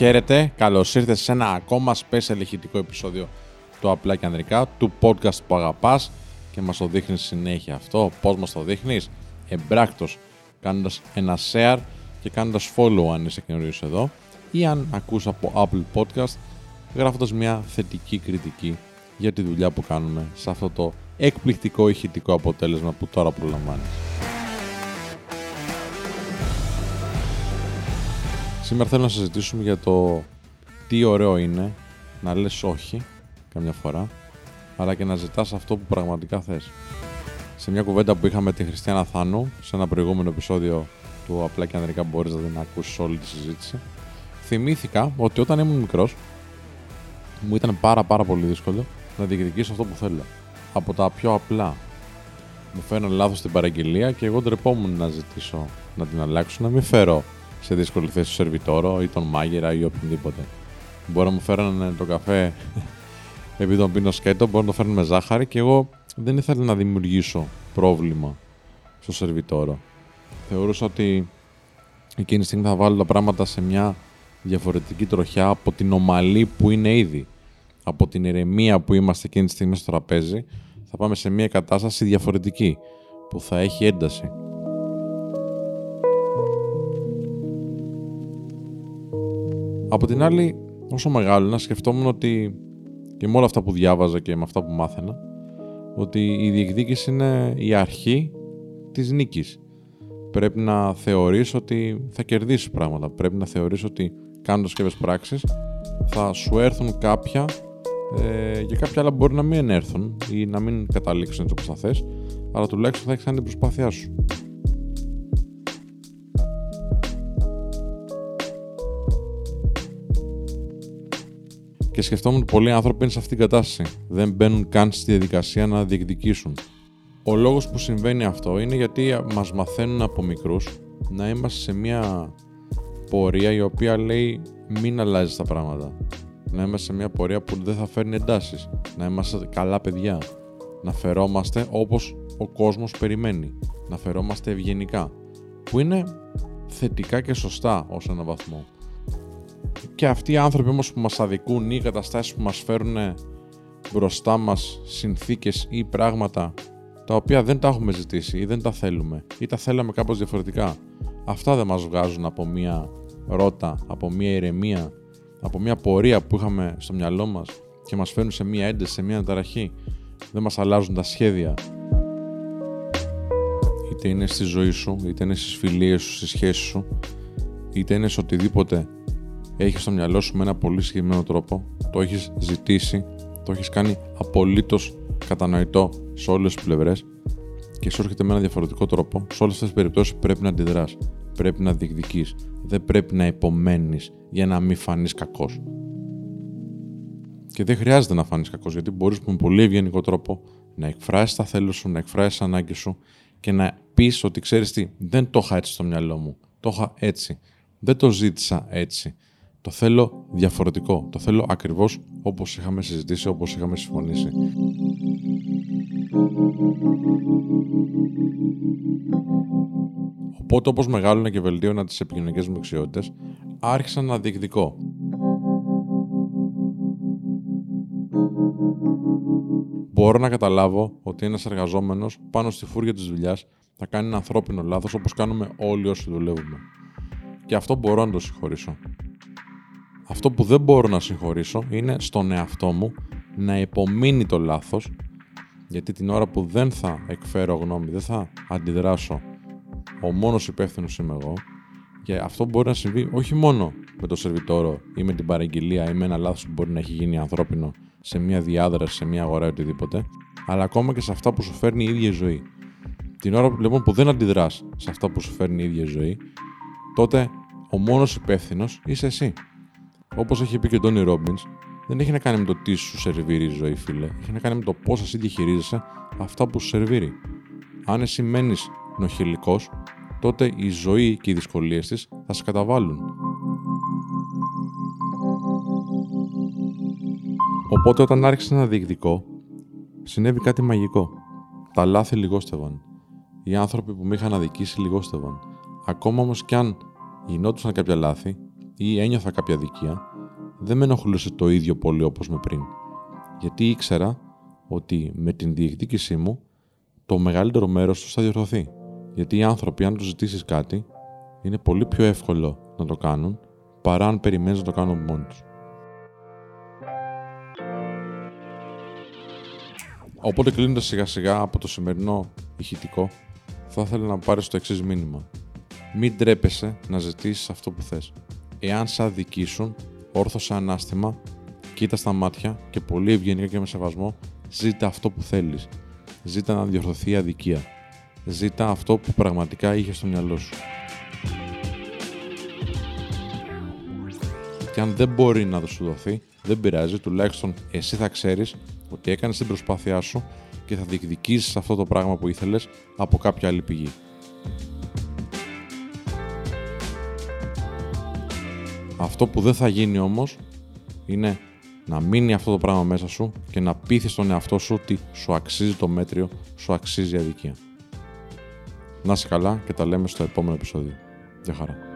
Χαίρετε, καλώς ήρθατε σε ένα ακόμα special ηχητικό επεισόδιο του Απλά και Ανδρικά, του podcast που αγαπάς και μας το δείχνεις συνέχεια αυτό. Πώς μας το δείχνεις, εμπράκτος, κάνοντας ένα share και κάνοντας follow αν είσαι καινούριο εδώ, ή αν ακούς από Apple Podcast, γράφοντας μια θετική κριτική για τη δουλειά που κάνουμε σε αυτό το εκπληκτικό ηχητικό αποτέλεσμα που τώρα προλαμβάνεις. Σήμερα θέλω να συζητήσουμε για το τι ωραίο είναι να λες όχι καμιά φορά, αλλά και να ζητάς αυτό που πραγματικά θες. Σε μια κουβέντα που είχαμε τη Χριστιανά Θάνου, σε ένα προηγούμενο επεισόδιο του Απλά και Ανδρικά μπορείς να την ακούσεις όλη τη συζήτηση, θυμήθηκα ότι όταν ήμουν μικρός, μου ήταν πάρα πάρα πολύ δύσκολο να διεκδικήσω αυτό που θέλω. Από τα πιο απλά. Μου φέρνουν λάθος την παραγγελία και εγώ ντρεπόμουν να ζητήσω να την αλλάξω, να μην φέρω σε δύσκολη θέση το σερβιτόρο ή τον μάγειρα ή οποιονδήποτε. Μπορεί να μου φέρνουν το καφέ επειδή τον πίνω σκέτο, μπορεί να το φέρνουν με ζάχαρη και εγώ δεν ήθελα να δημιουργήσω πρόβλημα στο σερβιτόρο. Θεωρούσα ότι εκείνη τη στιγμή θα βάλω τα πράγματα σε μια διαφορετική τροχιά από την ομαλή που είναι ήδη. Από την ηρεμία που είμαστε εκείνη τη στιγμή στο τραπέζι, θα πάμε σε μια κατάσταση διαφορετική που θα έχει ένταση. Από την άλλη, όσο μεγάλωνα, σκεφτόμουν ότι και με όλα αυτά που διάβαζα και με αυτά που μάθαινα, ότι η διεκδίκηση είναι η αρχή της νίκης. Πρέπει να θεωρείς ότι θα κερδίσεις πράγματα. Πρέπει να θεωρείς ότι κάνοντας κάποιες πράξεις θα σου έρθουν κάποια ε, και κάποια άλλα μπορεί να μην έρθουν ή να μην καταλήξουν έτσι όπως θα θες, αλλά τουλάχιστον θα έχεις κάνει την προσπάθειά σου. Και σκεφτόμουν ότι πολλοί άνθρωποι είναι σε αυτήν την κατάσταση. Δεν μπαίνουν καν στη διαδικασία να διεκδικήσουν. Ο λόγος που συμβαίνει αυτό είναι γιατί μας μαθαίνουν από μικρούς να είμαστε σε μια πορεία η οποία λέει μην αλλάζεις τα πράγματα. Να είμαστε σε μια πορεία που δεν θα φέρνει εντάσεις. Να είμαστε καλά παιδιά. Να φερόμαστε όπως ο κόσμος περιμένει. Να φερόμαστε ευγενικά. Που είναι θετικά και σωστά ως έναν βαθμό. Και αυτοί οι άνθρωποι όμως που μας αδικούν ή οι καταστάσεις που μας φέρουν μπροστά μας συνθήκες ή πράγματα τα οποία δεν τα έχουμε ζητήσει ή δεν τα θέλουμε ή τα θέλαμε κάπως διαφορετικά. Αυτά δεν μας βγάζουν από μία ρότα, από μία ηρεμία, από μία πορεία που είχαμε στο μυαλό μας και μας φέρνουν σε μία ένταση, σε μία αναταραχή. Δεν μας αλλάζουν τα σχέδια. Είτε είναι στη ζωή σου, είτε είναι στις φιλίες σου, στις σχέσεις σου, είτε είναι σε οτιδήποτε έχεις στο μυαλό σου με ένα πολύ συγκεκριμένο τρόπο, το έχεις ζητήσει, το έχεις κάνει απολύτως κατανοητό σε όλες τις πλευρές και σου έρχεται με ένα διαφορετικό τρόπο, σε όλες αυτές τις περιπτώσεις πρέπει να αντιδράς, πρέπει να διεκδικείς, δεν πρέπει να υπομένεις για να μην φανείς κακός. Και δεν χρειάζεται να φανείς κακός, γιατί μπορείς με πολύ ευγενικό τρόπο να εκφράσεις τα θέλω σου, να εκφράσεις τις ανάγκες σου και να πεις ότι ξέρεις τι, δεν το είχα έτσι στο μυαλό μου, το είχα έτσι. Δεν το ζήτησα έτσι. Το θέλω διαφορετικό. Το θέλω ακριβώς όπως είχαμε συζητήσει, όπως είχαμε συμφωνήσει. Οπότε όπως μεγάλωνα και βελτίωνα τις επικοινωνικές μου δεξιότητες, άρχισα να διεκδικώ. Μπορώ να καταλάβω ότι ένας εργαζόμενος πάνω στη φούρια της δουλειάς θα κάνει ένα ανθρώπινο λάθος όπως κάνουμε όλοι όσοι δουλεύουμε. Και αυτό μπορώ να το συγχωρήσω. Αυτό που δεν μπορώ να συγχωρήσω είναι στον εαυτό μου να υπομείνει το λάθος γιατί την ώρα που δεν θα εκφέρω γνώμη, δεν θα αντιδράσω, ο μόνος υπεύθυνος είμαι εγώ και αυτό μπορεί να συμβεί όχι μόνο με το σερβιτόρο ή με την παραγγελία ή με ένα λάθος που μπορεί να έχει γίνει ανθρώπινο σε μια διάδραση, σε μια αγορά ή οτιδήποτε, αλλά ακόμα και σε αυτά που σου φέρνει η ίδια ζωή. Την ώρα λοιπόν που δεν αντιδράς σε αυτά που σου φέρνει η ίδια ζωή, τότε ο μόνος υπεύθυνος είσαι εσύ. Όπως έχει πει και ο Τόνι Ρόμπινς, δεν έχει να κάνει με το τι σου σερβίρει η ζωή, φίλε. Έχει να κάνει με το πώς εσύ διαχειρίζεσαι αυτά που σου σερβίρει. Αν εσύ μένεις νοχελικό, τότε η ζωή και οι δυσκολίες της θα σε καταβάλουν. Οπότε όταν άρχισε να διεκδικώ, συνέβη κάτι μαγικό. Τα λάθη λιγόστευαν. Οι άνθρωποι που με είχαν αδικήσει λιγόστευαν. Ακόμα όμως κι αν γινόντουσαν κάποια λάθη, ή ένιωθα κάποια αδικία, δεν με ενοχλούσε το ίδιο πολύ όπως με πριν. Γιατί ήξερα ότι με την διεκδίκησή μου το μεγαλύτερο μέρος τους θα διορθωθεί. Γιατί οι άνθρωποι, αν τους ζητήσεις κάτι, είναι πολύ πιο εύκολο να το κάνουν παρά αν περιμένεις να το κάνουν μόνοι τους. Οπότε κλείνοντας σιγά σιγά από το σημερινό ηχητικό, θα ήθελα να πάρεις το εξής μήνυμα. Μην τρέπεσαι να ζητήσεις αυτό που θες. Εάν σε αδικήσουν, όρθωσε ανάστημα, κοίτα στα μάτια και πολύ ευγενικά και με σεβασμό, ζήτα αυτό που θέλεις. Ζήτα να διορθωθεί η αδικία. Ζήτα αυτό που πραγματικά είχες στο μυαλό σου. Και αν δεν μπορεί να σου δοθεί, δεν πειράζει, τουλάχιστον εσύ θα ξέρεις ότι έκανες την προσπάθειά σου και θα διεκδικήσεις αυτό το πράγμα που ήθελες από κάποια άλλη πηγή. Αυτό που δεν θα γίνει όμως είναι να μείνει αυτό το πράγμα μέσα σου και να πείθεις τον εαυτό σου ότι σου αξίζει το μέτριο, σου αξίζει η αδικία. Να είσαι καλά και τα λέμε στο επόμενο επεισόδιο. Γεια χαρά.